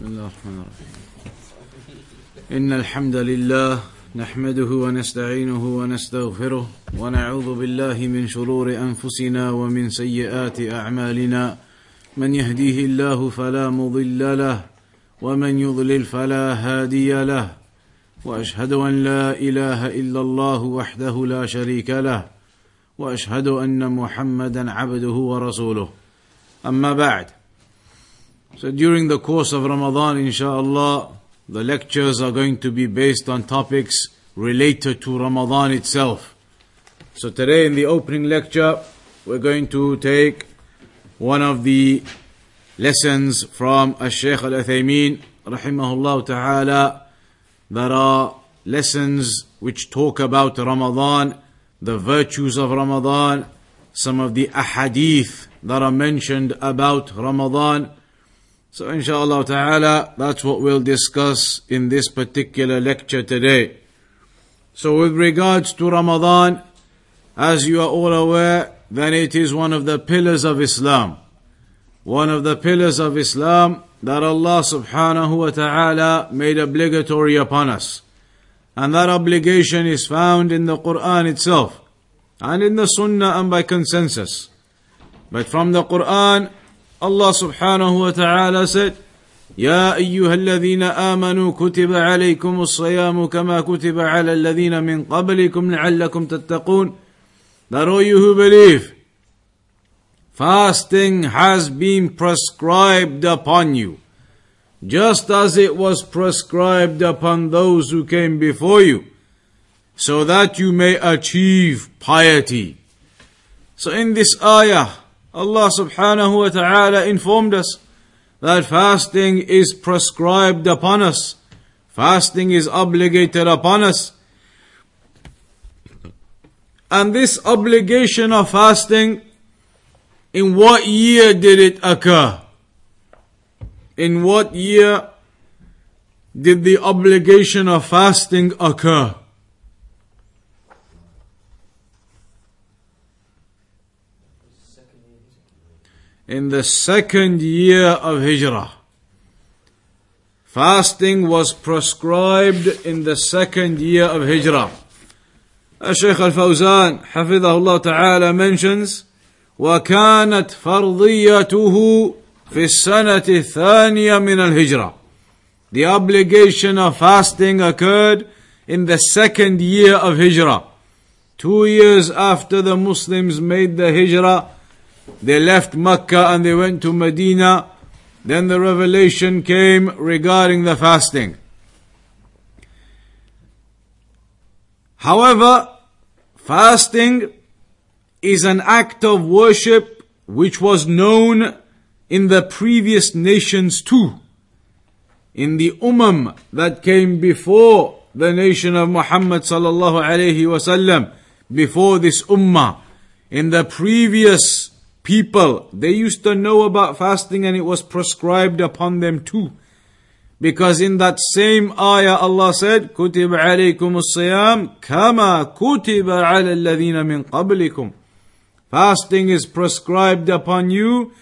بسم الله الرحمن الرحيم. إن الحمد لله نحمده ونستعينه ونستغفره ونعوذ بالله من شرور أنفسنا ومن سيئات أعمالنا. من يهديه الله فلا مضل له ومن يضلل فلا هادي له. وأشهد أن لا إله إلا الله وحده لا شريك له وأشهد أن محمدا عبده ورسوله. أما بعد So during the course of Ramadan, inshallah, the lectures are going to be based on topics related to Ramadan itself. So today in the opening lecture, we're going to take one of the lessons from Al-Shaykh Al-Uthaymeen, rahimahullah ta'ala, there are lessons which talk about Ramadan, the virtues of Ramadan, some of the ahadith that are mentioned about Ramadan. So inshallah ta'ala, that's what we'll discuss in this particular lecture today. So with regards to Ramadan, as you are all aware, then it is one of the pillars of Islam. One of the pillars of Islam that Allah subhanahu wa ta'ala made obligatory upon us. And that obligation is found in the Quran itself and in the Sunnah and by consensus. But from the Quran, Allah subhanahu wa ta'ala said, يا أيها الذين آمنوا كتب عليكم الصيام كما كتب على الذين من قبلكم لعلكم تتقون That all you who believe, fasting has been prescribed upon you, just as it was prescribed upon those who came before you, so that you may achieve piety. So in this ayah, Allah subhanahu wa ta'ala informed us that fasting is prescribed upon us. Fasting is obligated upon us. And this obligation of fasting, in what year did it occur? In what year did the obligation of fasting occur? in the second year of Hijrah. Fasting was prescribed in the second year of Hijrah. الشيخ الفوزان حفظه الله تعالى mentions وكانت فرضيته في السنة الثانية من الهجرة. The obligation of fasting occurred in the second year of Hijrah. Two years after the Muslims made the Hijrah, they left Mecca and they went to Medina. Then the revelation came regarding the fasting. However, fasting is an act of worship which was known in the previous nations too. In the Ummah that came before the nation of Muhammad sallallahu alayhi wasallam, before this Ummah, in the previous people, they used to know about fasting and it was prescribed upon them too. Because in that same ayah Allah said, كُتِبَ عَلَيْكُمُ الصِّيَامِ كَمَا كُتِبَ عَلَى الَّذِينَ مِنْ قَبْلِكُمْ Fasting is prescribed upon you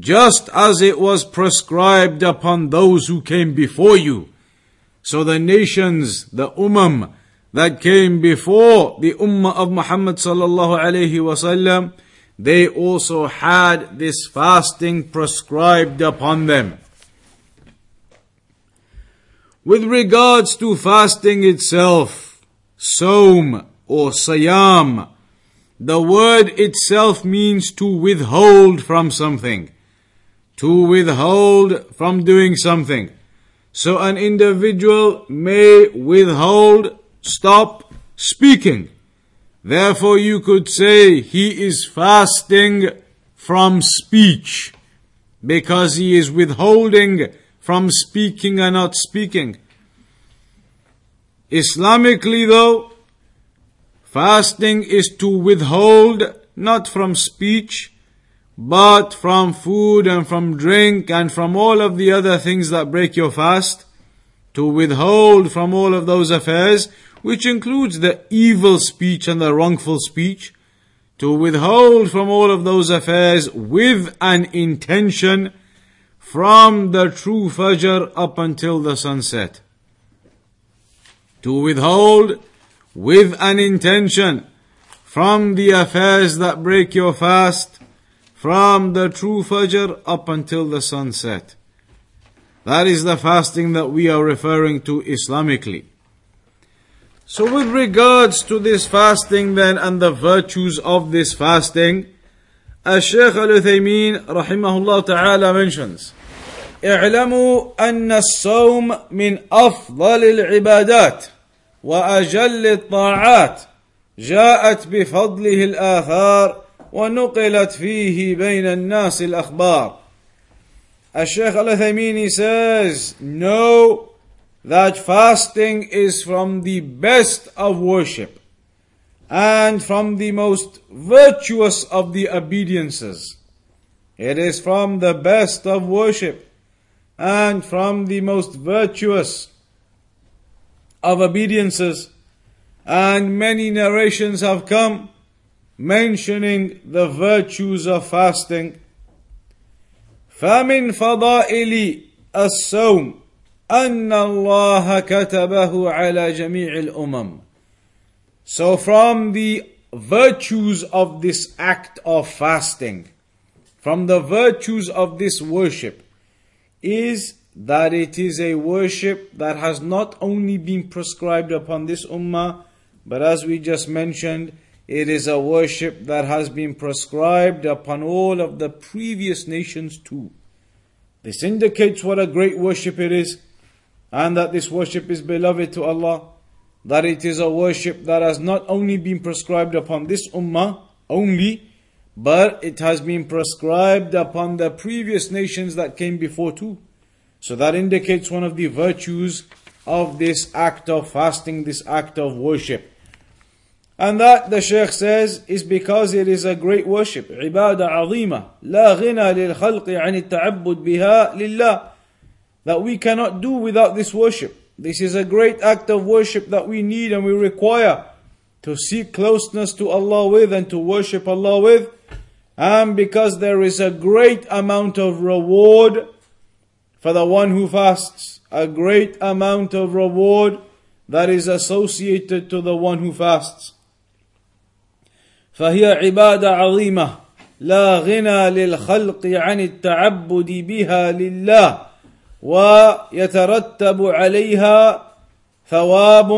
just as it was prescribed upon those who came before you. So the nations, the ummah that came before the ummah of Muhammad sallallahu alayhi wasallam, they also had this fasting prescribed upon them. With regards to fasting itself, som or sayam, the word itself means to withhold from something. To withhold from doing something. So an individual may withhold, stop speaking. Therefore you could say he is fasting from speech because he is withholding from speaking and not speaking. Islamically though, fasting is to withhold not from speech, but from food and from drink and from all of the other things that break your fast, to withhold from all of those affairs, which includes the evil speech and the wrongful speech, to withhold from all of those affairs with an intention from the true Fajr up until the sunset. To withhold with an intention from the affairs that break your fast from the true Fajr up until the sunset. That is the fasting that we are referring to Islamically. So with regards to this fasting then and the virtues of this fasting, as Shaykh Al-Uthaymeen rahimahullah ta'ala mentions, اعلموا أن الصوم من أفضل العبادات وأجل الطاعات جاءت بفضله الآثار ونقلت فيه بين الناس الأخبار الشيخ الأثيميني says know that fasting is from the best of worship and from the most virtuous of the obediences. It is from the best of worship and from the most virtuous of obediences. And many narrations have come mentioning the virtues of fasting. فمن فضائل الصوم أن الله كتبه على جميع الأمم. So from the virtues of this act of fasting, from the virtues of this worship, is that it is a worship that has not only been prescribed upon this ummah, but as we just mentioned, it is a worship that has been prescribed upon all of the previous nations too. This indicates what a great worship it is, and that this worship is beloved to Allah, that it is a worship that has not only been prescribed upon this ummah only, but it has been prescribed upon the previous nations that came before too. So that indicates one of the virtues of this act of fasting, this act of worship. And that, the Shaykh says, is because it is a great worship. عبادة عظيمة لا غنى للخلق عن التعبد بها لله. That we cannot do without this worship. This is a great act of worship that we need and we require to seek closeness to Allah with and to worship Allah with. And because there is a great amount of reward for the one who fasts, a great amount of reward that is associated to the one who fasts. فهي عبادة عظيمة لا غنى للخلق عن التعبد بها لله ويترتب عليها ثواب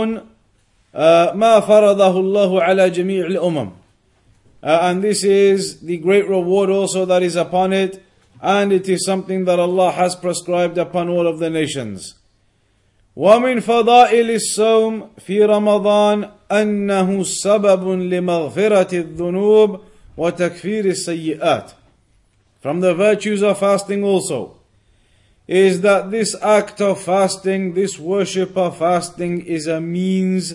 ما فرضه الله على جميع الأمم Uh, and this is the great reward also that is upon it, and it is something that Allah has prescribed upon all of the nations. ومن فضائل الصوم في رمضان انه سبب لمغفره الذنوب وتكفير السيئات from the virtues of fasting also is that this act of fasting this worship of fasting is a means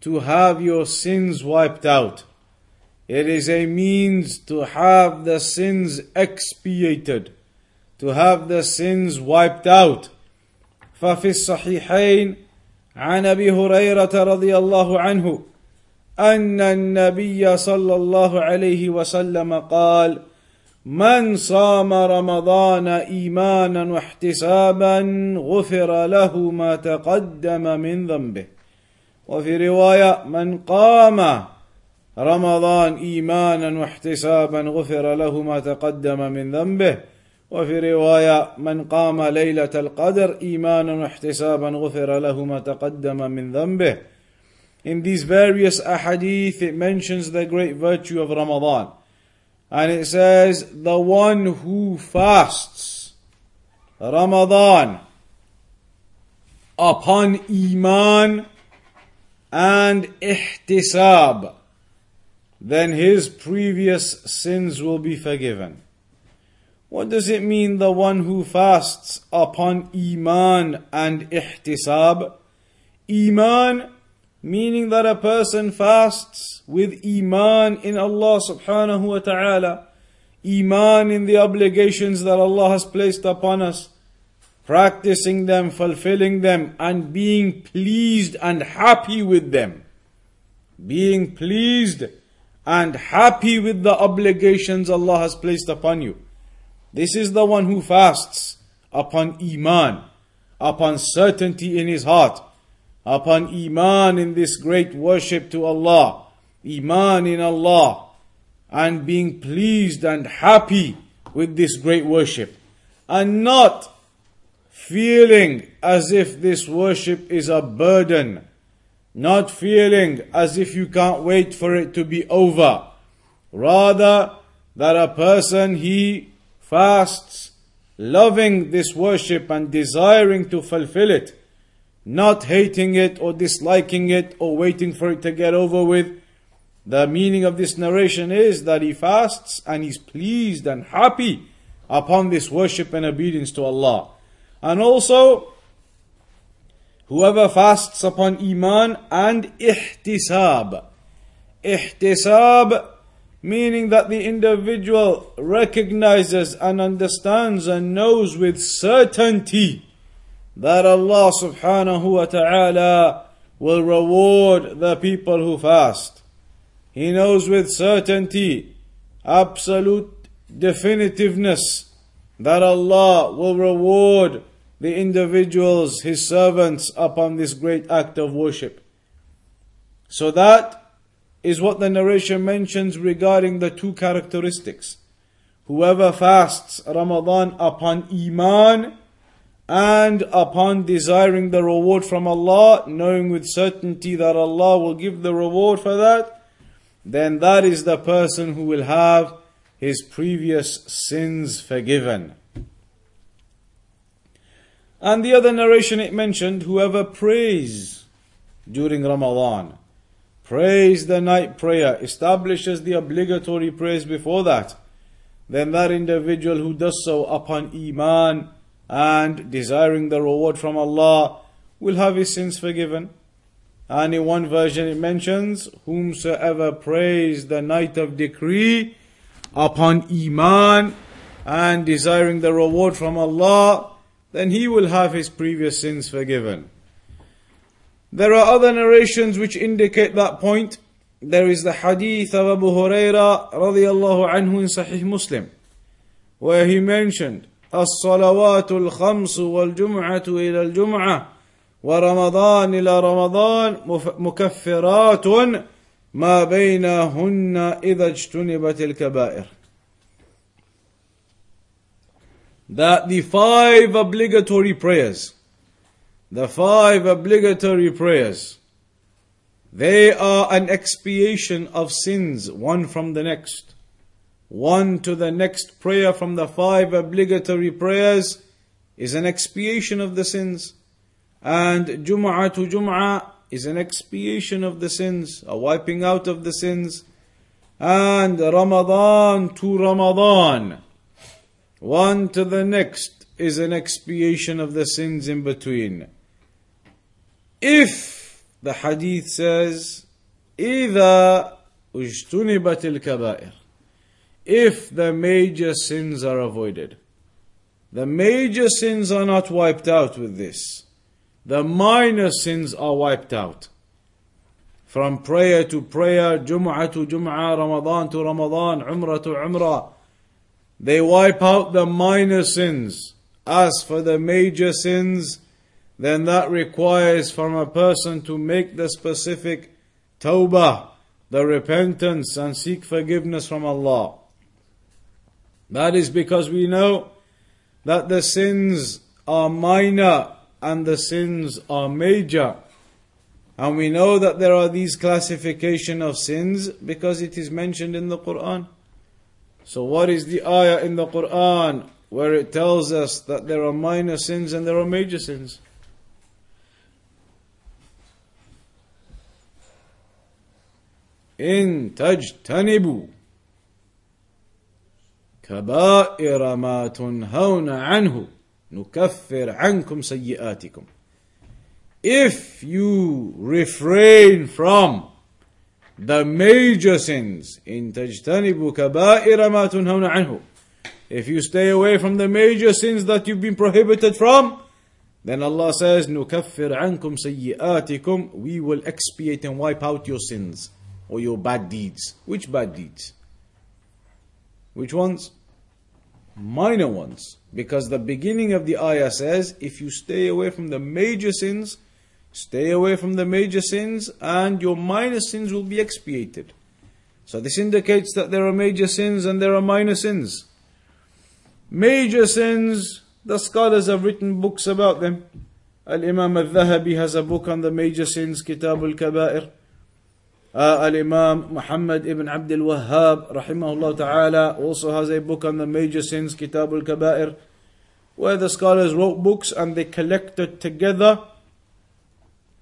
to have your sins wiped out it is a means to have the sins expiated to have the sins wiped out ففي الصحيحين عن ابي هريره رضي الله عنه ان النبي صلى الله عليه وسلم قال من صام رمضان إيمانا واحتسابا غفر له ما تقدم من ذنبه. وفي رواية من قام رمضان إيمانا واحتسابا غفر له ما تقدم من ذنبه. وفي رواية من قام ليلة القدر إيمانا واحتسابا غفر له ما تقدم من ذنبه. In these various ahadith it mentions the great virtue of Ramadan. And it says, the one who fasts Ramadan upon Iman and Ihtisab, then his previous sins will be forgiven. What does it mean, the one who fasts upon Iman and Ihtisab? Iman, meaning that a person fasts with Iman in Allah subhanahu wa ta'ala, Iman in the obligations that Allah has placed upon us, practicing them, fulfilling them, and being pleased and happy with them. Being pleased and happy with the obligations Allah has placed upon you. This is the one who fasts upon Iman, upon certainty in his heart, upon Iman in this great worship to Allah, Iman in Allah, and being pleased and happy with this great worship, and not feeling as if this worship is a burden, not feeling as if you can't wait for it to be over. Rather, that a person he fasts, loving this worship and desiring to fulfill it, not hating it or disliking it or waiting for it to get over with. The meaning of this narration is that he fasts and he's pleased and happy upon this worship and obedience to Allah. And also, whoever fasts upon Iman and ihtisab. Ihtisab meaning that the individual recognizes and understands and knows with certainty that Allah subhanahu wa ta'ala will reward the people who fast. He knows with certainty, absolute definitiveness, that Allah will reward the individuals, His servants, upon this great act of worship. So that is what the narration mentions regarding the two characteristics. Whoever fasts Ramadan upon Iman and upon desiring the reward from Allah, knowing with certainty that Allah will give the reward for that, then that is the person who will have his previous sins forgiven. And the other narration it mentioned, whoever prays during Ramadan, prays the night prayer, establishes the obligatory prayers before that, then that individual who does so upon Iman and desiring the reward from Allah will have his sins forgiven. And in one version it mentions, Whomsoever prays the night of decree upon Iman and desiring the reward from Allah, then he will have his previous sins forgiven. There are other narrations which indicate that point. There is the hadith of Abu Huraira radiallahu anhu in Sahih Muslim, where he mentioned الصلوات الخمس والجمعة إلى الجمعة ورمضان إلى رمضان مكفرات ما بينهن إذا اجتنبت الكبائر. That the five obligatory prayers the five obligatory prayers. They are an expiation of sins, one from the next. One to the next prayer from the five obligatory prayers is an expiation of the sins. And Jum'ah to Jum'ah is an expiation of the sins, a wiping out of the sins. And Ramadan to Ramadan, one to the next, is an expiation of the sins in between. If the hadith says, إذا اجتنبت الكبائر if the major sins are avoided. The major sins are not wiped out with this. The minor sins are wiped out. From prayer to prayer, Jum'ah to Jum'ah, Ramadan to Ramadan, Umrah to Umrah. They wipe out the minor sins. As for the major sins, then that requires from a person to make the specific tawbah, the repentance, and seek forgiveness from Allah. That is because we know that the sins are minor and the sins are major. And we know that there are these classification of sins because it is mentioned in the Quran. So what is the ayah in the Quran where it tells us that there are minor sins and there are major sins? In tajtanibu كبائر ما تنهون عنه نكفر عنكم سيئاتكم If you refrain from the major sins إن تجتنبوا كبائر ما تنهون عنه If you stay away from the major sins that you've been prohibited from then Allah says نكفر عنكم سيئاتكم We will expiate and wipe out your sins or your bad deeds. Which bad deeds? Which ones? minor ones. Because the beginning of the ayah says, if you stay away from the major sins, stay away from the major sins, and your minor sins will be expiated. So this indicates that there are major sins and there are minor sins. Major sins, the scholars have written books about them. Al Imam al Dhahabi has a book on the major sins, Kitab al Kaba'ir. Uh, al Imam Muhammad ibn Abdul Wahhab, ta'ala, also has a book on the major sins, Kitab al where the scholars wrote books and they collected together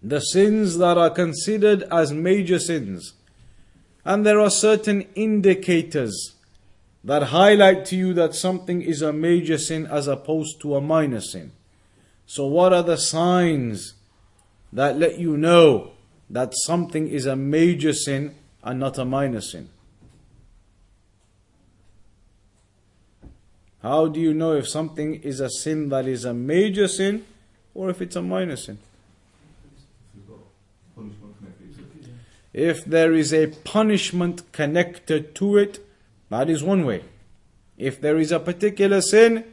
the sins that are considered as major sins. And there are certain indicators that highlight to you that something is a major sin as opposed to a minor sin. So, what are the signs that let you know that something is a major sin and not a minor sin? How do you know if something is a sin that is a major sin or if it's a minor sin? If there is a punishment connected to it, that is one way. If there is a particular sin,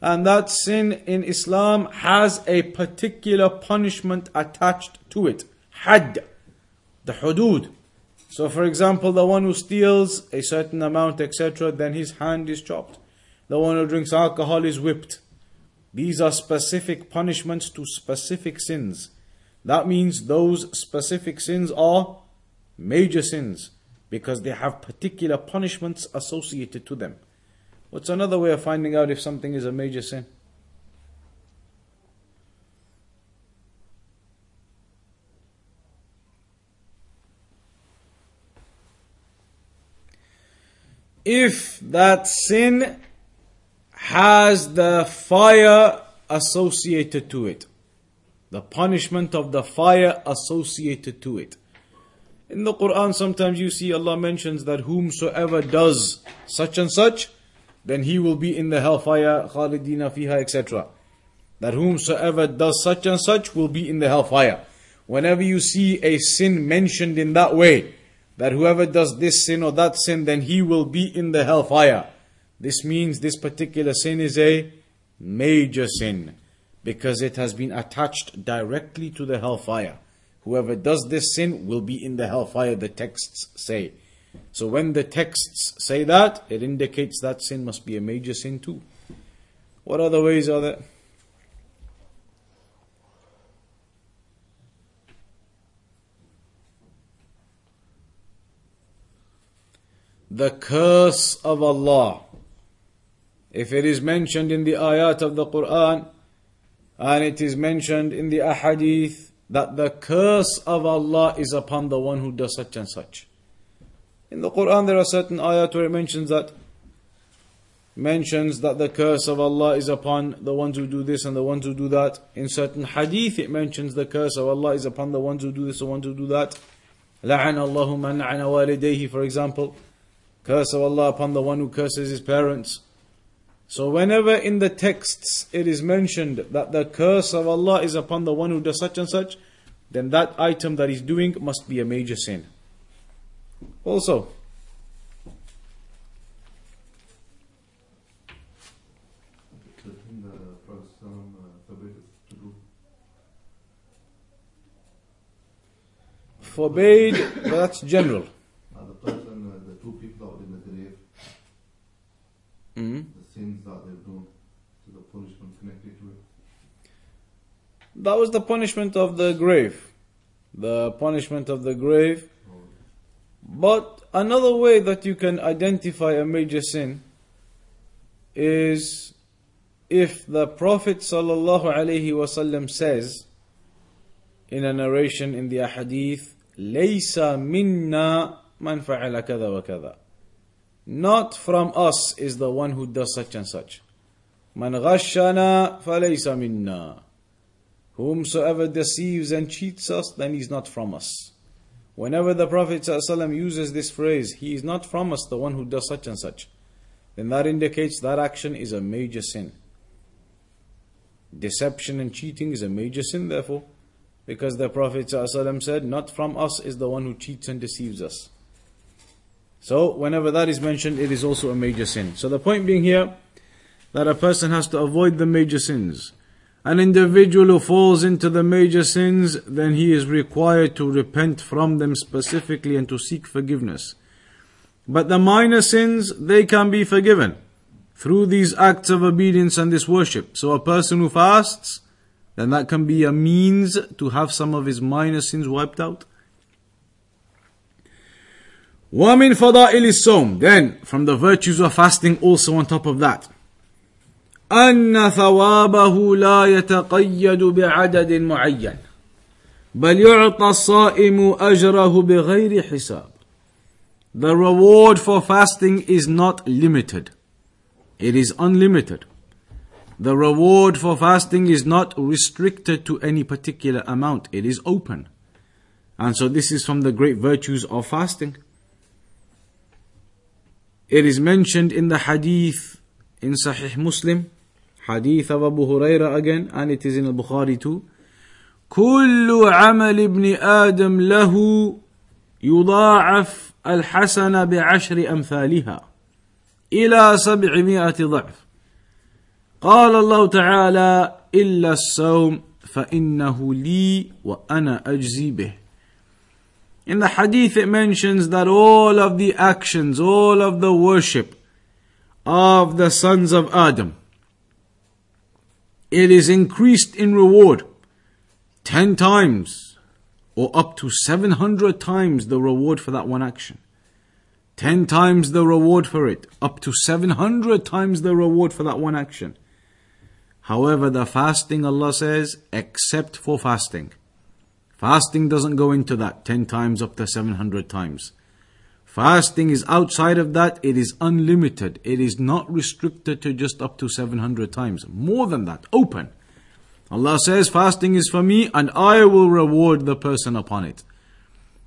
and that sin in Islam has a particular punishment attached to it, had, the hudud. So, for example, the one who steals a certain amount, etc., then his hand is chopped. The one who drinks alcohol is whipped. These are specific punishments to specific sins. That means those specific sins are major sins because they have particular punishments associated to them. What's another way of finding out if something is a major sin? If that sin has the fire associated to it, the punishment of the fire associated to it. In the Quran, sometimes you see Allah mentions that whomsoever does such and such, then he will be in the hellfire, khalidina fiha, etc. That whomsoever does such and such will be in the hellfire. Whenever you see a sin mentioned in that way, that whoever does this sin or that sin, then he will be in the hellfire. This means this particular sin is a major sin because it has been attached directly to the hellfire. Whoever does this sin will be in the hellfire, the texts say. So when the texts say that, it indicates that sin must be a major sin too. What other ways are there? The curse of Allah. If it is mentioned in the ayat of the Quran, and it is mentioned in the ahadith, that the curse of Allah is upon the one who does such and such. In the Quran, there are certain ayat where it mentions that mentions that the curse of Allah is upon the ones who do this and the ones who do that. In certain hadith, it mentions the curse of Allah is upon the ones who do this and the ones who do that. لعن الله من لعن والديه, for example. Curse of Allah upon the one who curses his parents. So, whenever in the texts it is mentioned that the curse of Allah is upon the one who does such and such, then that item that he's doing must be a major sin. Also, forbade, that's general. Uh, the person, uh, the two people out in the grave, Mm-hmm. the sins that they've done, so the punishment connected to it. That was the punishment of the grave. The punishment of the grave. But another way that you can identify a major sin is if the Prophet ﷺ says in a narration in the ahadith, لَيْسَ مِنَّا مَنْ فَعَلَ كَذَا وَكَذَا not from us is the one who does such and such. Man ghashana falaysa minna. Whomsoever deceives and cheats us, then he's not from us. Whenever the Prophet ﷺ uses this phrase, he is not from us, the one who does such and such, then that indicates that action is a major sin. Deception and cheating is a major sin, therefore, because the Prophet ﷺ said, Not from us is the one who cheats and deceives us. So, whenever that is mentioned, it is also a major sin. So, the point being here that a person has to avoid the major sins. An individual who falls into the major sins, then he is required to repent from them specifically and to seek forgiveness. But the minor sins, they can be forgiven through these acts of obedience and this worship. So a person who fasts, then that can be a means to have some of his minor sins wiped out. وَمِن فَضَائِلِ الصَّوْمِ Then, from the virtues of fasting also on top of that. أن ثوابه لا يتقيد بعدد معين بل يعطى الصائم أجره بغير حساب The reward for fasting is not limited. It is unlimited. The reward for fasting is not restricted to any particular amount. It is open. And so this is from the great virtues of fasting. It is mentioned in the hadith in Sahih Muslim, hadith of Abu Huraira again, and it is in Al-Bukhari too. كل عمل ابن آدم له يضاعف الحسنة بعشر أمثالها إلى سبعمائة ضعف قال الله تعالى إلا الصوم فإنه لي وأنا أجزي به In the hadith it mentions that all of the actions, all of the worship of the sons of Adam, it is increased in reward 10 times or up to 700 times the reward for that one action. 10 times the reward for it, up to 700 times the reward for that one action. However, the fasting, Allah says, except for fasting. Fasting doesn't go into that 10 times up to 700 times. Fasting is outside of that, it is unlimited. It is not restricted to just up to 700 times. More than that, open. Allah says, fasting is for me and I will reward the person upon it.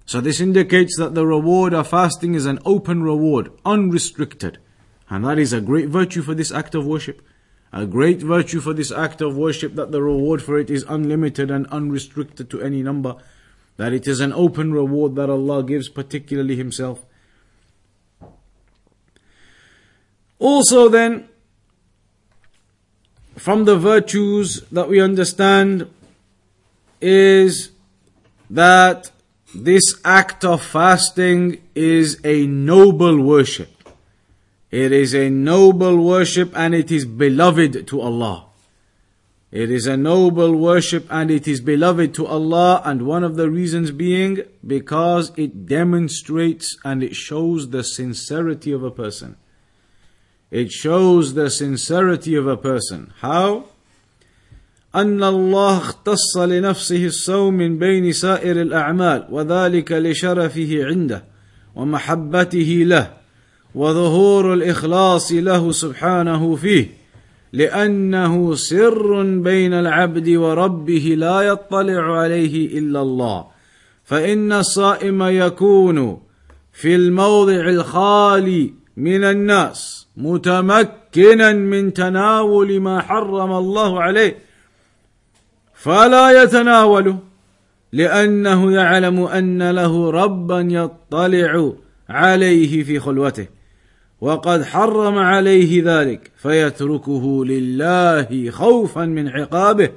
So this indicates that the reward of fasting is an open reward, unrestricted. And that is a great virtue for this act of worship. A great virtue for this act of worship that the reward for it is unlimited and unrestricted to any number. That it is an open reward that Allah gives, particularly Himself. Also, then, from the virtues that we understand is that this act of fasting is a noble worship. It is a noble worship and it is beloved to Allah. It is a noble worship and it is beloved to Allah, and one of the reasons being because it demonstrates and it shows the sincerity of a person. It shows the sincerity of a person. How? أن الله اختص لنفسه الصوم من بين سائر الأعمال وذلك لشرفه عنده ومحبته له وظهور الإخلاص له سبحانه فيه لأنه سر بين العبد وربه لا يطلع عليه إلا الله. فإن الصائم يكون في الموضع الخالي من الناس متمكنا من تناول ما حرم الله عليه فلا يتناوله لأنه يعلم أن له ربا يطلع عليه في خلوته. وقد حرم عليه ذلك فيتركه لله خوفا من عقابه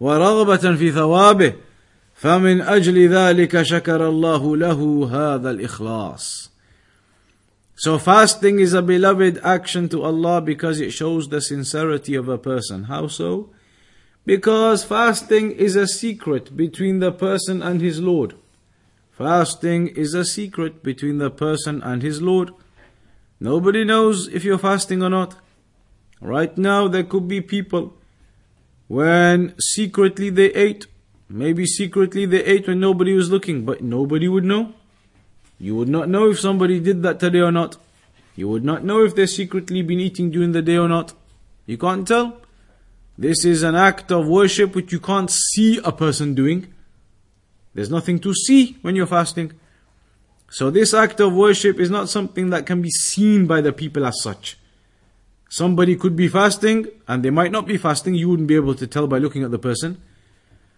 ورغبة في ثوابه فمن أجل ذلك شكر الله له هذا الإخلاص So fasting is a beloved action to Allah because it shows the sincerity of a person. How so? Because fasting is a secret between the person and his Lord. Fasting is a secret between the person and his Lord. Nobody knows if you're fasting or not. Right now, there could be people when secretly they ate. Maybe secretly they ate when nobody was looking, but nobody would know. You would not know if somebody did that today or not. You would not know if they're secretly been eating during the day or not. You can't tell. This is an act of worship which you can't see a person doing. There's nothing to see when you're fasting. So this act of worship is not something that can be seen by the people as such. Somebody could be fasting and they might not be fasting. You wouldn't be able to tell by looking at the person.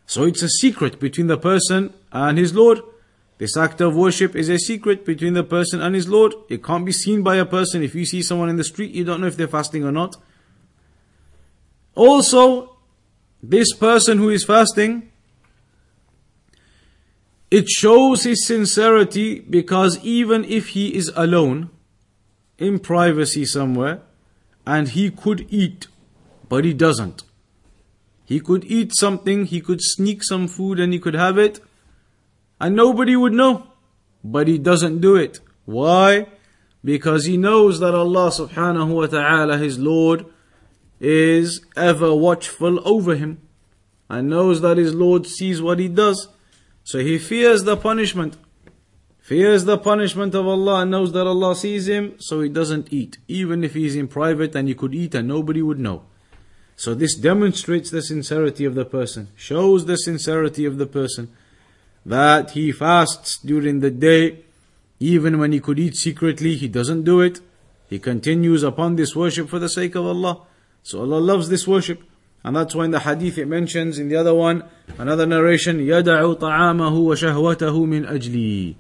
So it's a secret between the person and his Lord. This act of worship is a secret between the person and his Lord. It can't be seen by a person. If you see someone in the street, you don't know if they're fasting or not. Also, this person who is fasting, it shows his sincerity because even if he is alone, in privacy somewhere, and he could eat, but he doesn't. He could eat something, he could sneak some food and he could have it, and nobody would know. But he doesn't do it. Why? Because he knows that Allah subhanahu wa ta'ala, his Lord, is ever watchful over him and knows that his Lord sees what he does. So he fears the punishment. Fears the punishment of Allah and knows that Allah sees him, so he doesn't eat. Even if he's in private and he could eat and nobody would know. So this demonstrates the sincerity of the person, shows the sincerity of the person that he fasts during the day, even when he could eat secretly, he doesn't do it. He continues upon this worship for the sake of Allah. So Allah loves this worship. And that's why in the hadith it mentions in the other one, another narration, يَدَعُ طَعَامَهُ وَشَهْوَتَهُ مِنْ أَجْلِي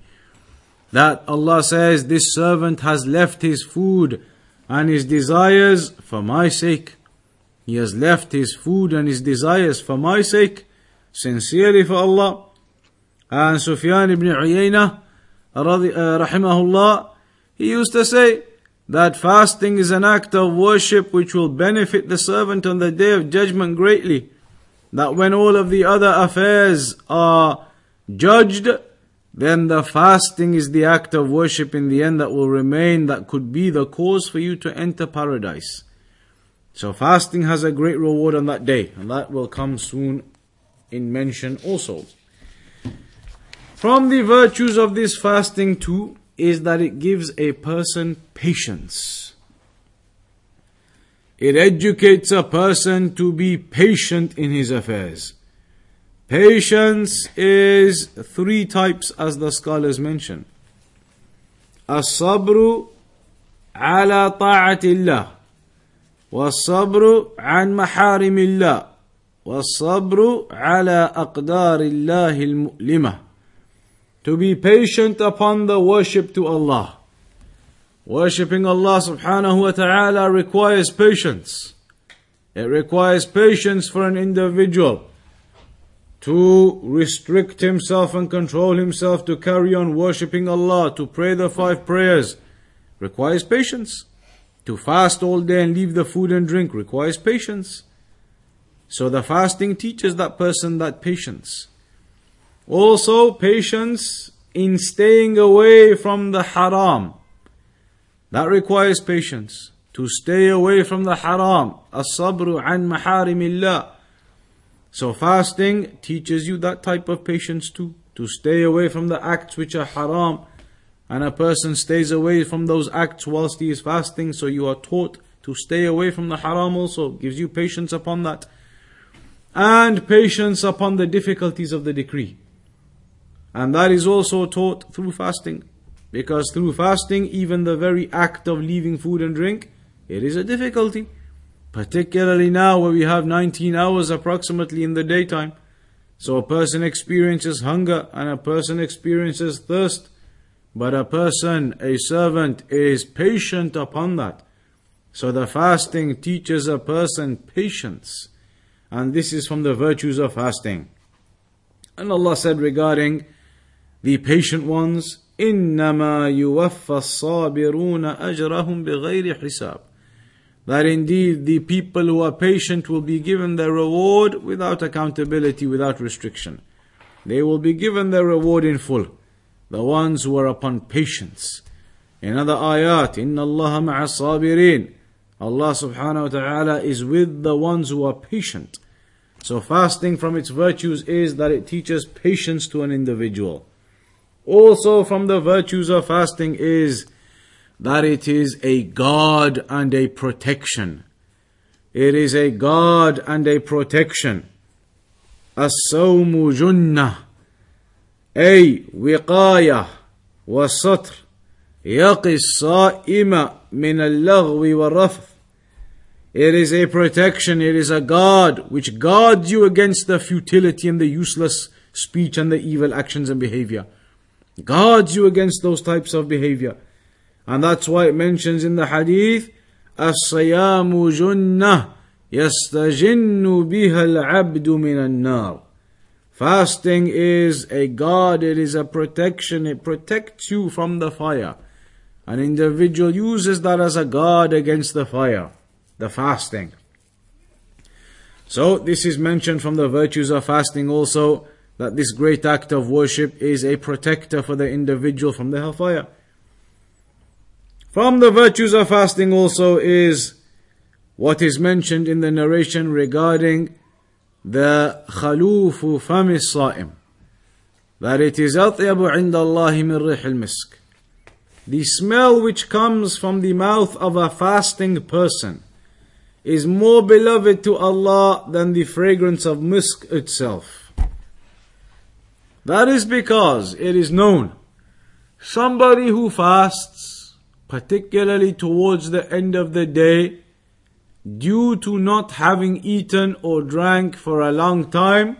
That Allah says, this servant has left his food and his desires for my sake. He has left his food and his desires for my sake, sincerely for Allah. And Sufyan ibn Uyayna, uh, rahimahullah, he used to say that fasting is an act of worship which will benefit the servant on the day of judgment greatly. That when all of the other affairs are judged, then the fasting is the act of worship in the end that will remain, that could be the cause for you to enter paradise. So fasting has a great reward on that day, and that will come soon in mention also. From the virtues of this fasting too is that it gives a person patience. It educates a person to be patient in his affairs. Patience is three types as the scholars mention. الصبر على طاعة الله والصبر عن محارم الله والصبر على أقدار الله المؤلمة to be patient upon the worship to Allah. Worshipping Allah subhanahu wa ta'ala requires patience. It requires patience for an individual to restrict himself and control himself to carry on worshipping Allah, to pray the five prayers, requires patience. To fast all day and leave the food and drink requires patience. So the fasting teaches that person that patience. Also, patience in staying away from the haram. That requires patience. To stay away from the haram. As-sabru an maharimillah. So fasting teaches you that type of patience too. To stay away from the acts which are haram. And a person stays away from those acts whilst he is fasting. So you are taught to stay away from the haram also. Gives you patience upon that. And patience upon the difficulties of the decree. And that is also taught through fasting. Because through fasting, even the very act of leaving food and drink, it is a difficulty. Particularly now where we have 19 hours approximately in the daytime. So a person experiences hunger and a person experiences thirst. But a person, a servant, is patient upon that. So the fasting teaches a person patience. And this is from the virtues of fasting. And Allah said regarding the patient ones, إنما يوفى الصابرون أجرهم بغير حساب. That indeed the people who are patient will be given their reward without accountability, without restriction. They will be given their reward in full. The ones who are upon patience. In other ayat, إن الله مع الصابرين. Allah subhanahu wa ta'ala is with the ones who are patient. So fasting from its virtues is that it teaches patience to an individual. Also from the virtues of fasting is that it is a guard and a protection. It is a guard and a protection. الصوم جنة أي وقاية وسطر يقي الصائم من اللغو والرفث It is a protection, it is a guard which guards you against the futility and the useless speech and the evil actions and behavior guards you against those types of behavior. And that's why it mentions in the hadith, As-sayamu junnah يستجن بها العبد من النار Fasting is a guard, it is a protection, it protects you from the fire. An individual uses that as a guard against the fire, the fasting. So, this is mentioned from the virtues of fasting also, that this great act of worship is a protector for the individual from the hellfire. From the virtues of fasting also is what is mentioned in the narration regarding the khalufu fami sa'im that it is atyabu indallahi min rih misk the smell which comes from the mouth of a fasting person is more beloved to Allah than the fragrance of musk itself that is because it is known somebody who fasts, particularly towards the end of the day, due to not having eaten or drank for a long time,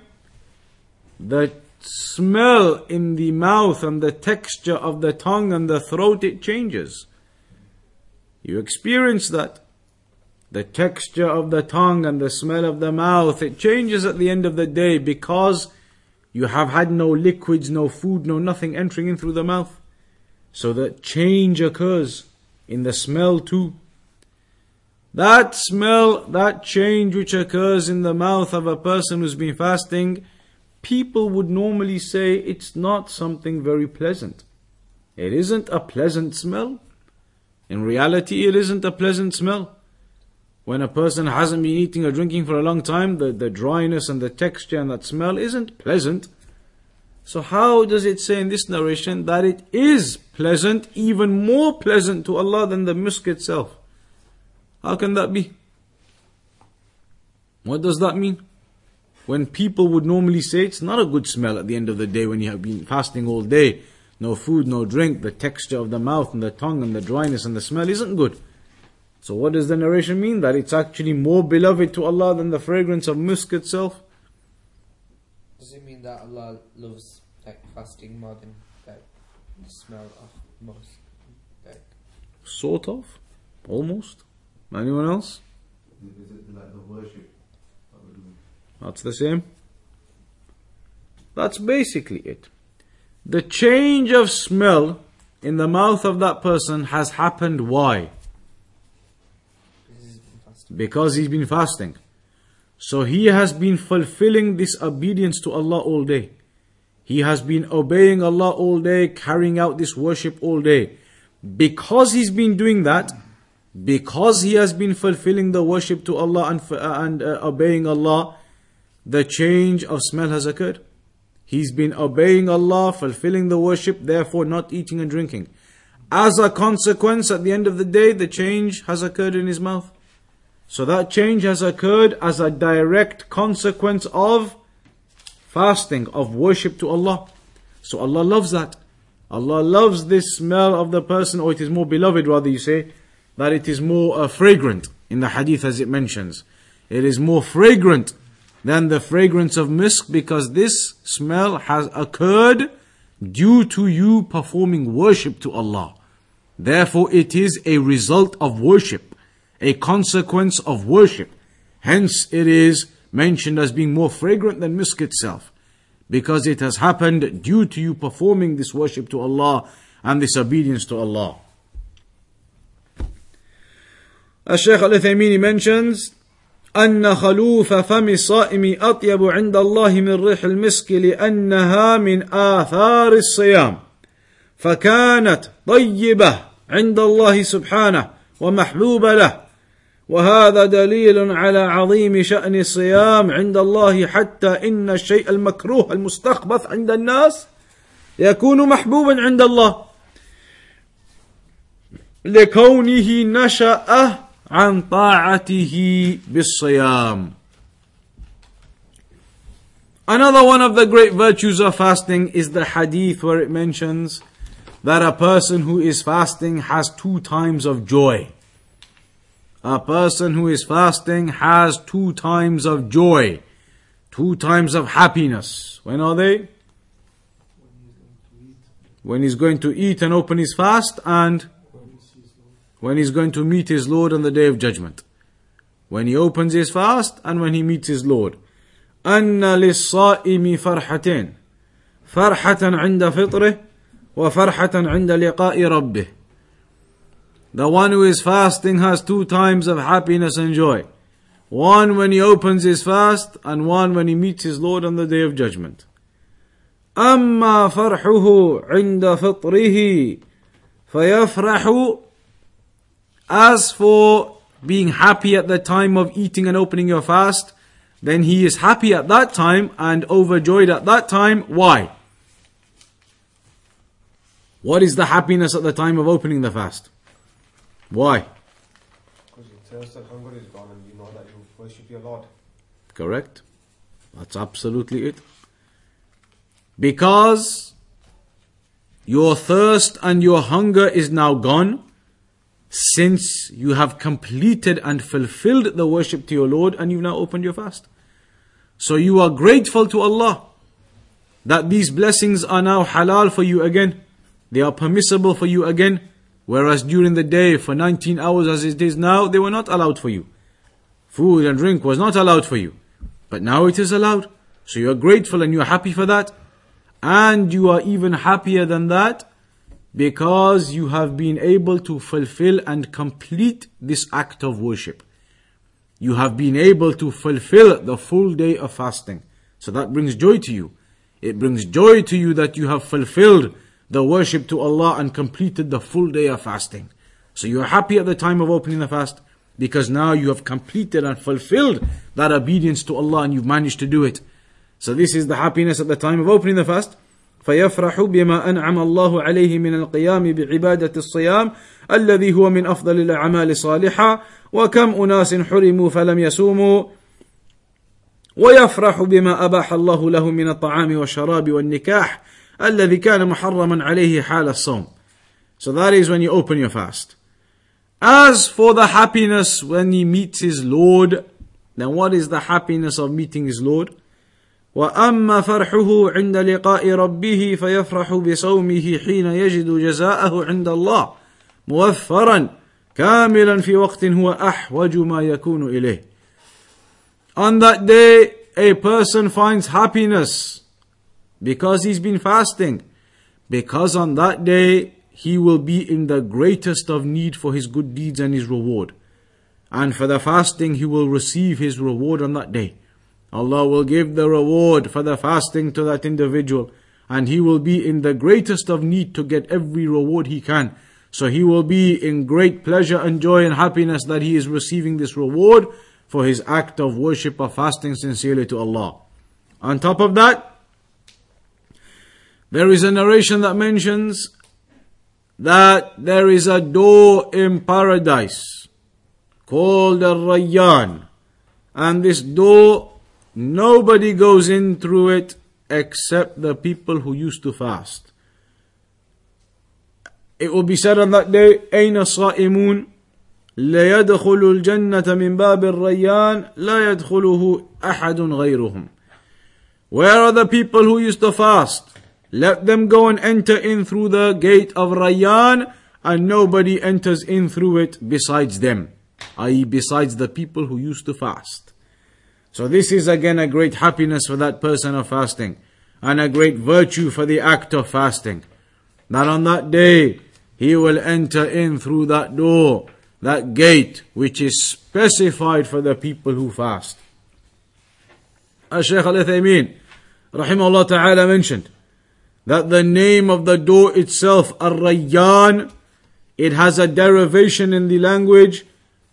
the smell in the mouth and the texture of the tongue and the throat it changes. You experience that. The texture of the tongue and the smell of the mouth it changes at the end of the day because you have had no liquids, no food, no nothing entering in through the mouth. So that change occurs in the smell too. That smell, that change which occurs in the mouth of a person who's been fasting, people would normally say it's not something very pleasant. It isn't a pleasant smell. In reality, it isn't a pleasant smell. When a person hasn't been eating or drinking for a long time, the, the dryness and the texture and that smell isn't pleasant. So, how does it say in this narration that it is pleasant, even more pleasant to Allah than the musk itself? How can that be? What does that mean? When people would normally say it's not a good smell at the end of the day when you have been fasting all day, no food, no drink, the texture of the mouth and the tongue and the dryness and the smell isn't good. So what does the narration mean? That it's actually more beloved to Allah than the fragrance of musk itself? Does it mean that Allah loves like fasting more than like the smell of musk? Like, Sort of. Almost. Anyone else? Is it like the worship that we're doing? That's the same. That's basically it. The change of smell in the mouth of that person has happened. Why? Because he's been fasting. So he has been fulfilling this obedience to Allah all day. He has been obeying Allah all day, carrying out this worship all day. Because he's been doing that, because he has been fulfilling the worship to Allah and, and uh, obeying Allah, the change of smell has occurred. He's been obeying Allah, fulfilling the worship, therefore not eating and drinking. As a consequence, at the end of the day, the change has occurred in his mouth. So that change has occurred as a direct consequence of fasting, of worship to Allah. So Allah loves that. Allah loves this smell of the person, or it is more beloved, rather you say, that it is more uh, fragrant in the hadith as it mentions. It is more fragrant than the fragrance of misk because this smell has occurred due to you performing worship to Allah. Therefore, it is a result of worship, a consequence of worship. Hence, it is mentioned as being more fragrant than misk itself because it has happened due to you performing this worship to Allah and this obedience to Allah. الشيخ العثيمين mentions أن خلوف فم الصائم أطيب عند الله من ريح المسك لأنها من آثار الصيام فكانت طيبة عند الله سبحانه ومحبوبة له وهذا دليل على عظيم شأن الصيام عند الله حتى إن الشيء المكروه المستخبث عند الناس يكون محبوبا عند الله لكونه نشأ عن طاعته بالصيام Another one of the great virtues of fasting is the hadith where it mentions that a person who is fasting has two times of joy. A person who is fasting has two times of joy, two times of happiness. When are they? When he's going to eat and open his fast and when he's going to meet his Lord on the day of judgment. when he opens his fast and when he meets his Lord. أن للصائم فرحتين فرحة عند فطره وفرحة عند لقاء ربه The one who is fasting has two times of happiness and joy. One when he opens his fast and one when he meets his Lord on the day of judgment. أما فرحه عند فطره فيفرح As for being happy at the time of eating and opening your fast, then he is happy at that time and overjoyed at that time. Why? What is the happiness at the time of opening the fast? Why? Because your thirst and hunger is gone and you know that you worship your Lord. Correct? That's absolutely it. Because your thirst and your hunger is now gone since you have completed and fulfilled the worship to your Lord and you've now opened your fast. So you are grateful to Allah that these blessings are now halal for you again. They are permissible for you again. Whereas during the day, for 19 hours as it is now, they were not allowed for you. Food and drink was not allowed for you. But now it is allowed. So you are grateful and you are happy for that. And you are even happier than that because you have been able to fulfill and complete this act of worship. You have been able to fulfill the full day of fasting. So that brings joy to you. It brings joy to you that you have fulfilled the worship to Allah and completed the full day of fasting. So you are happy at the time of opening the fast because now you have completed and fulfilled that obedience to Allah and you've managed to do it. So this is the happiness at the time of opening the fast. فيفرح بما أنعم الله عليه من القيام بعبادة الصيام الذي هو من أفضل الأعمال صالحة وكم أناس حرموا فلم يصوموا ويفرح بما أباح الله له من الطعام والشراب والنكاح الذي كان محرما عليه حال الصوم. So that is when you open your fast. As for the happiness when he meets his Lord, then what is the happiness of meeting his Lord? وأما فرحه عند لقاء ربه فيفرح بصومه حين يجد جزاءه عند الله موفرا كاملا في وقت هو أحوج ما يكون إليه. On that day, a person finds happiness because he's been fasting. Because on that day, he will be in the greatest of need for his good deeds and his reward. And for the fasting, he will receive his reward on that day. Allah will give the reward for the fasting to that individual, and he will be in the greatest of need to get every reward he can. So he will be in great pleasure and joy and happiness that he is receiving this reward for his act of worship of fasting sincerely to Allah. On top of that, there is a narration that mentions that there is a door in paradise called a Rayyan. And this door, nobody goes in through it except the people who used to fast. It will be said on that day, أين الصائمون لا يدخل الجنة من باب الريان لا يدخله أحد غيرهم. Where are the people who used to fast? Let them go and enter in through the gate of Rayyan, and nobody enters in through it besides them, i.e., besides the people who used to fast. So, this is again a great happiness for that person of fasting, and a great virtue for the act of fasting. That on that day, he will enter in through that door, that gate which is specified for the people who fast. As Shaykh Al Uthaymeen, rahimahullah ta'ala, mentioned, that the name of the door itself, Ar-Rayyan, it has a derivation in the language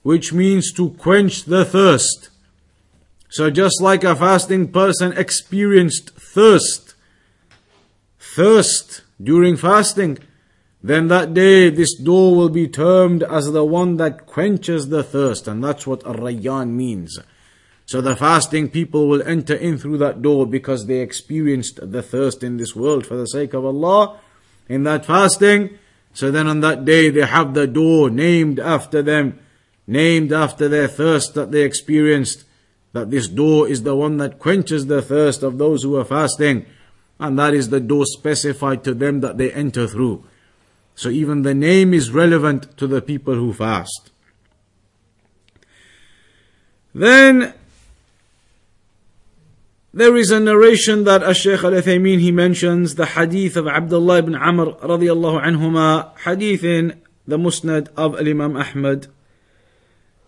which means to quench the thirst. So just like a fasting person experienced thirst, thirst during fasting, then that day this door will be termed as the one that quenches the thirst, and that's what Ar-Rayyan means. So the fasting people will enter in through that door because they experienced the thirst in this world for the sake of Allah in that fasting. So then on that day they have the door named after them, named after their thirst that they experienced. That this door is the one that quenches the thirst of those who are fasting. And that is the door specified to them that they enter through. So even the name is relevant to the people who fast. Then there is a narration that Ash-Shaykh al-Uthaymeen he mentions the hadith of Abdullah ibn Amr radiyallahu anhuma, hadith in the Musnad of Imam Ahmad,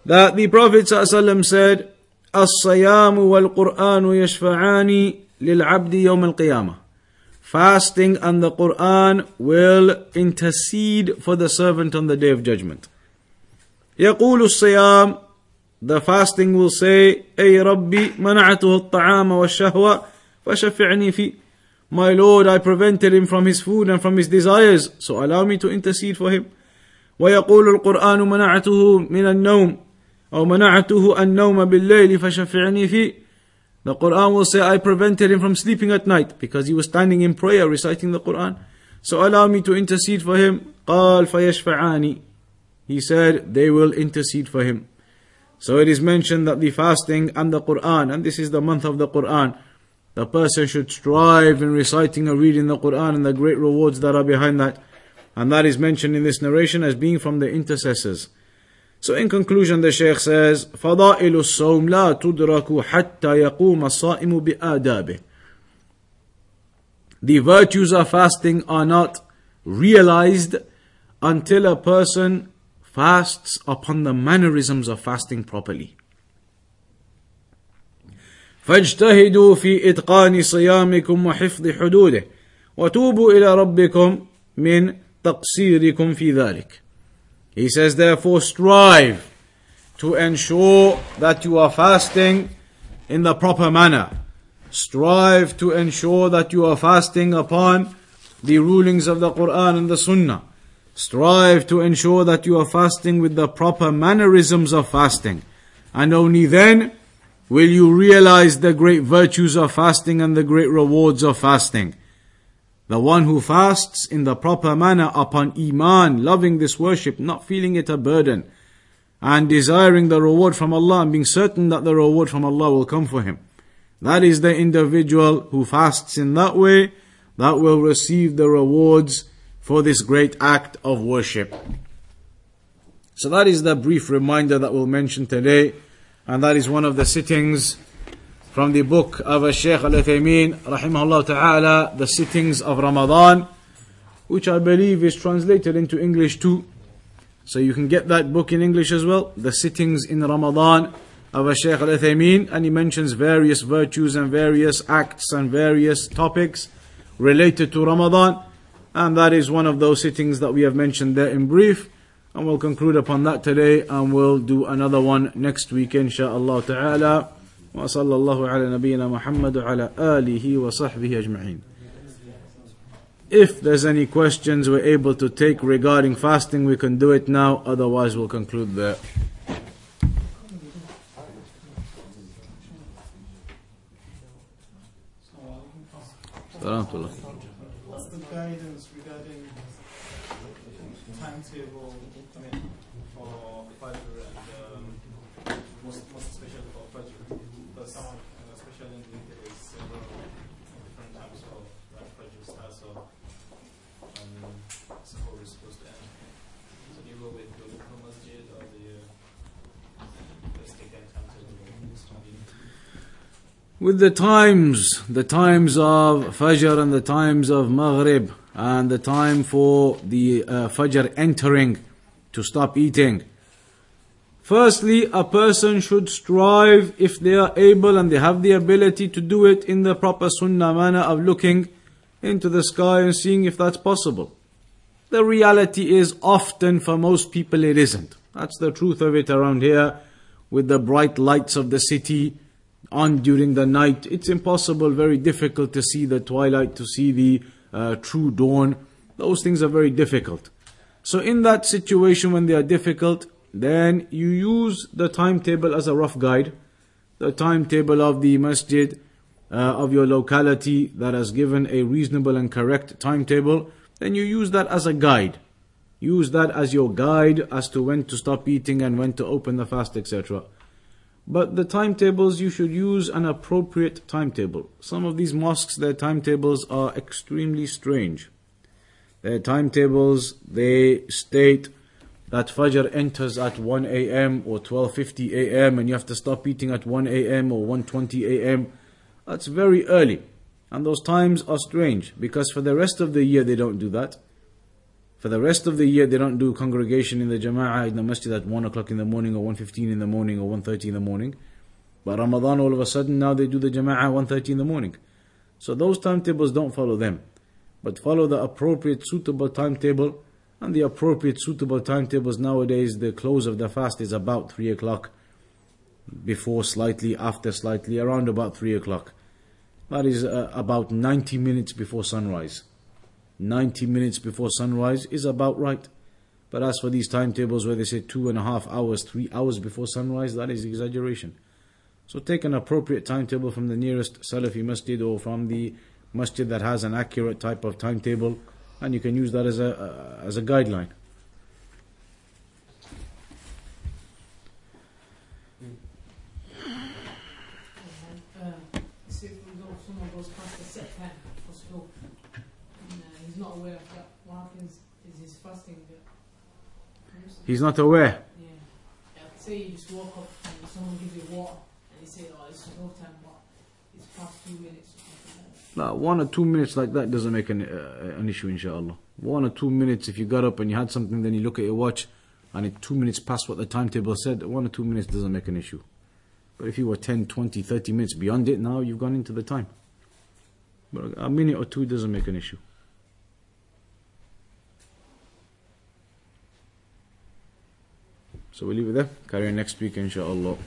that the Prophet ﷺ said, الصيام والقرآن يشفعان للعبد يوم القيامة. Fasting and the Quran will intercede for the servant on the day of judgment. يقول الصيام the fasting will say أي ربي منعته الطعام والشهوة فشفعني فيه My Lord, I prevented him from his food and from his desires, so allow me to intercede for him. ويقول القرآن منعته من النوم أو منعته النوم بالليل فشفعني فيه The Quran will say, I prevented him from sleeping at night because he was standing in prayer reciting the Quran. So allow me to intercede for him. قال فيشفعاني He said, they will intercede for him. So it is mentioned that the fasting and the Quran, and this is the month of the Quran, the person should strive in reciting or reading the Quran and the great rewards that are behind that. And that is mentioned in this narration as being from the intercessors. So in conclusion, the Shaykh says, فضائل الصوم لا تدرك حتى يقوم الصائم بآدابه. The virtues of fasting are not realized until a person fasts upon the mannerisms of fasting properly. فاجتهدوا في إتقان صيامكم وحفظ حدوده وتوبوا إلى ربكم من تقصيركم في ذلك. He says, therefore, strive to ensure that you are fasting in the proper manner. Strive to ensure that you are fasting upon the rulings of the Quran and the Sunnah. Strive to ensure that you are fasting with the proper mannerisms of fasting. And only then will you realize the great virtues of fasting and the great rewards of fasting. The one who fasts in the proper manner upon Iman, loving this worship, not feeling it a burden, and desiring the reward from Allah and being certain that the reward from Allah will come for him. That is the individual who fasts in that way that will receive the rewards for this great act of worship. So that is the brief reminder that we'll mention today, and that is one of the sittings from the book of Shaykh Al Uthaymeen, rahimahullah ta'ala, the sittings of Ramadan, which I believe is translated into English too. So you can get that book in English as well, The Sittings in Ramadan of Shaykh Al Uthaymeen, and he mentions various virtues and various acts and various topics related to Ramadan. And that is one of those sittings that we have mentioned there in brief. And we'll conclude upon that today and we'll do another one next week, inshaAllah ta'ala. وصلى الله على نبينا محمد وعلى آله وصحبه أجمعين. If there's any questions we're able to take regarding fasting, we can do it now. Otherwise, we'll conclude there. Salamullah. What's With the times, the times of Fajr and the times of Maghrib, and the time for the uh, Fajr entering to stop eating. Firstly, a person should strive if they are able and they have the ability to do it in the proper sunnah manner of looking into the sky and seeing if that's possible. The reality is often for most people it isn't. That's the truth of it around here with the bright lights of the city on during the night. It's impossible, very difficult to see the twilight, to see the uh, true dawn. Those things are very difficult. So in that situation when they are difficult, then you use the timetable as a rough guide. The timetable of the masjid uh, of your locality that has given a reasonable and correct timetable, then you use that as a guide. Use that as your guide as to when to stop eating and when to open the fast, etc. But the timetables, you should use an appropriate timetable. Some of these mosques, their timetables are extremely strange. Their timetables, they state that Fajr enters at 1 a.m. or 12:50 a.m. and you have to stop eating at 1 a.m. or 1:20 a.m. That's very early. And those times are strange because for the rest of the year they don't do that. For the rest of the year they don't do congregation in the Jama'ah in the masjid at 1 o'clock in the morning or 1.15 in the morning or 1.30 in the morning. But Ramadan all of a sudden now they do the Jama'ah 1.30 in the morning. So those timetables don't follow them. But follow the appropriate suitable timetable and the appropriate suitable timetables nowadays the close of the fast is about 3 o'clock before slightly after slightly around about 3 o'clock that is uh, about 90 minutes before sunrise 90 minutes before sunrise is about right. But as for these timetables where they say two and a half hours three hours before sunrise that is exaggeration. So take an appropriate timetable from the nearest Salafi masjid or from the masjid that has an accurate type of timetable and you can use that as a uh, as a guideline Uh, say for example, someone goes past a set time for suhoor, and uh, he's not aware of that. What happens is his fasting. Uh, he's not aware Yeah. yeah. Say you just walk up and someone gives you water, and you say, "Oh, it's no time," but it's past two minutes. Or like that. No, one or two minutes like that doesn't make an, uh, an issue, inshallah. One or two minutes, if you got up and you had something, then you look at your watch, and it two minutes past what the timetable said, one or two minutes doesn't make an issue. But if you were 10, 20, 30 minutes beyond it, now you've gone into the time. But a minute or two doesn't make an issue. So we'll leave it there. Carry on next week, inshallah.